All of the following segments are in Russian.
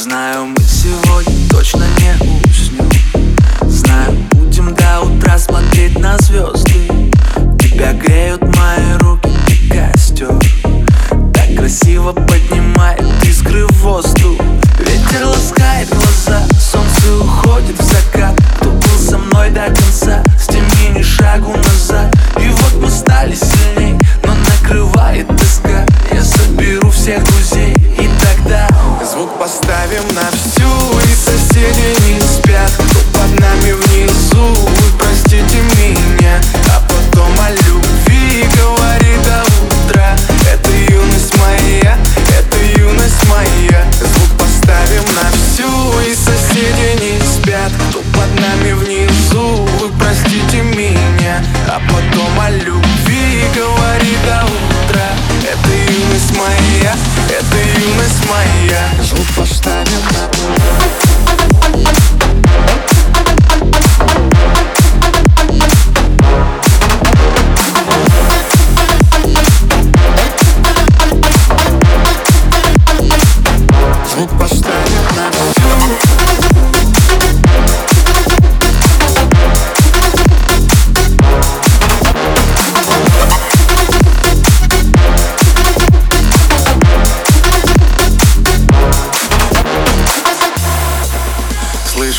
Знаю, мы сегодня точно не уснем. Знаю,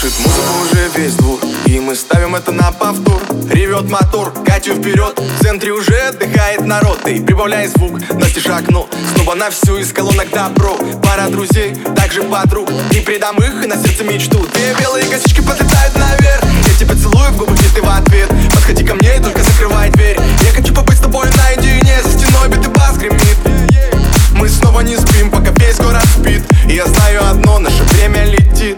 Слышит музыку уже весь двор. И мы ставим это на повтор. Ревет мотор, Катю вперед. В центре уже отдыхает народ. И прибавляй звук, настежь окно. Снова на всю из колонок добро. Пара друзей, также подруг. Не предам их и на сердце мечту. Две белые косички подлетают наверх. Я тебя целую в губы, и ты в ответ. Подходи ко мне и только закрывай дверь. Я хочу побыть с тобой наедине. За стеной бит и бас гремит. Мы снова не спим, пока весь город спит. И я знаю одно, наше время летит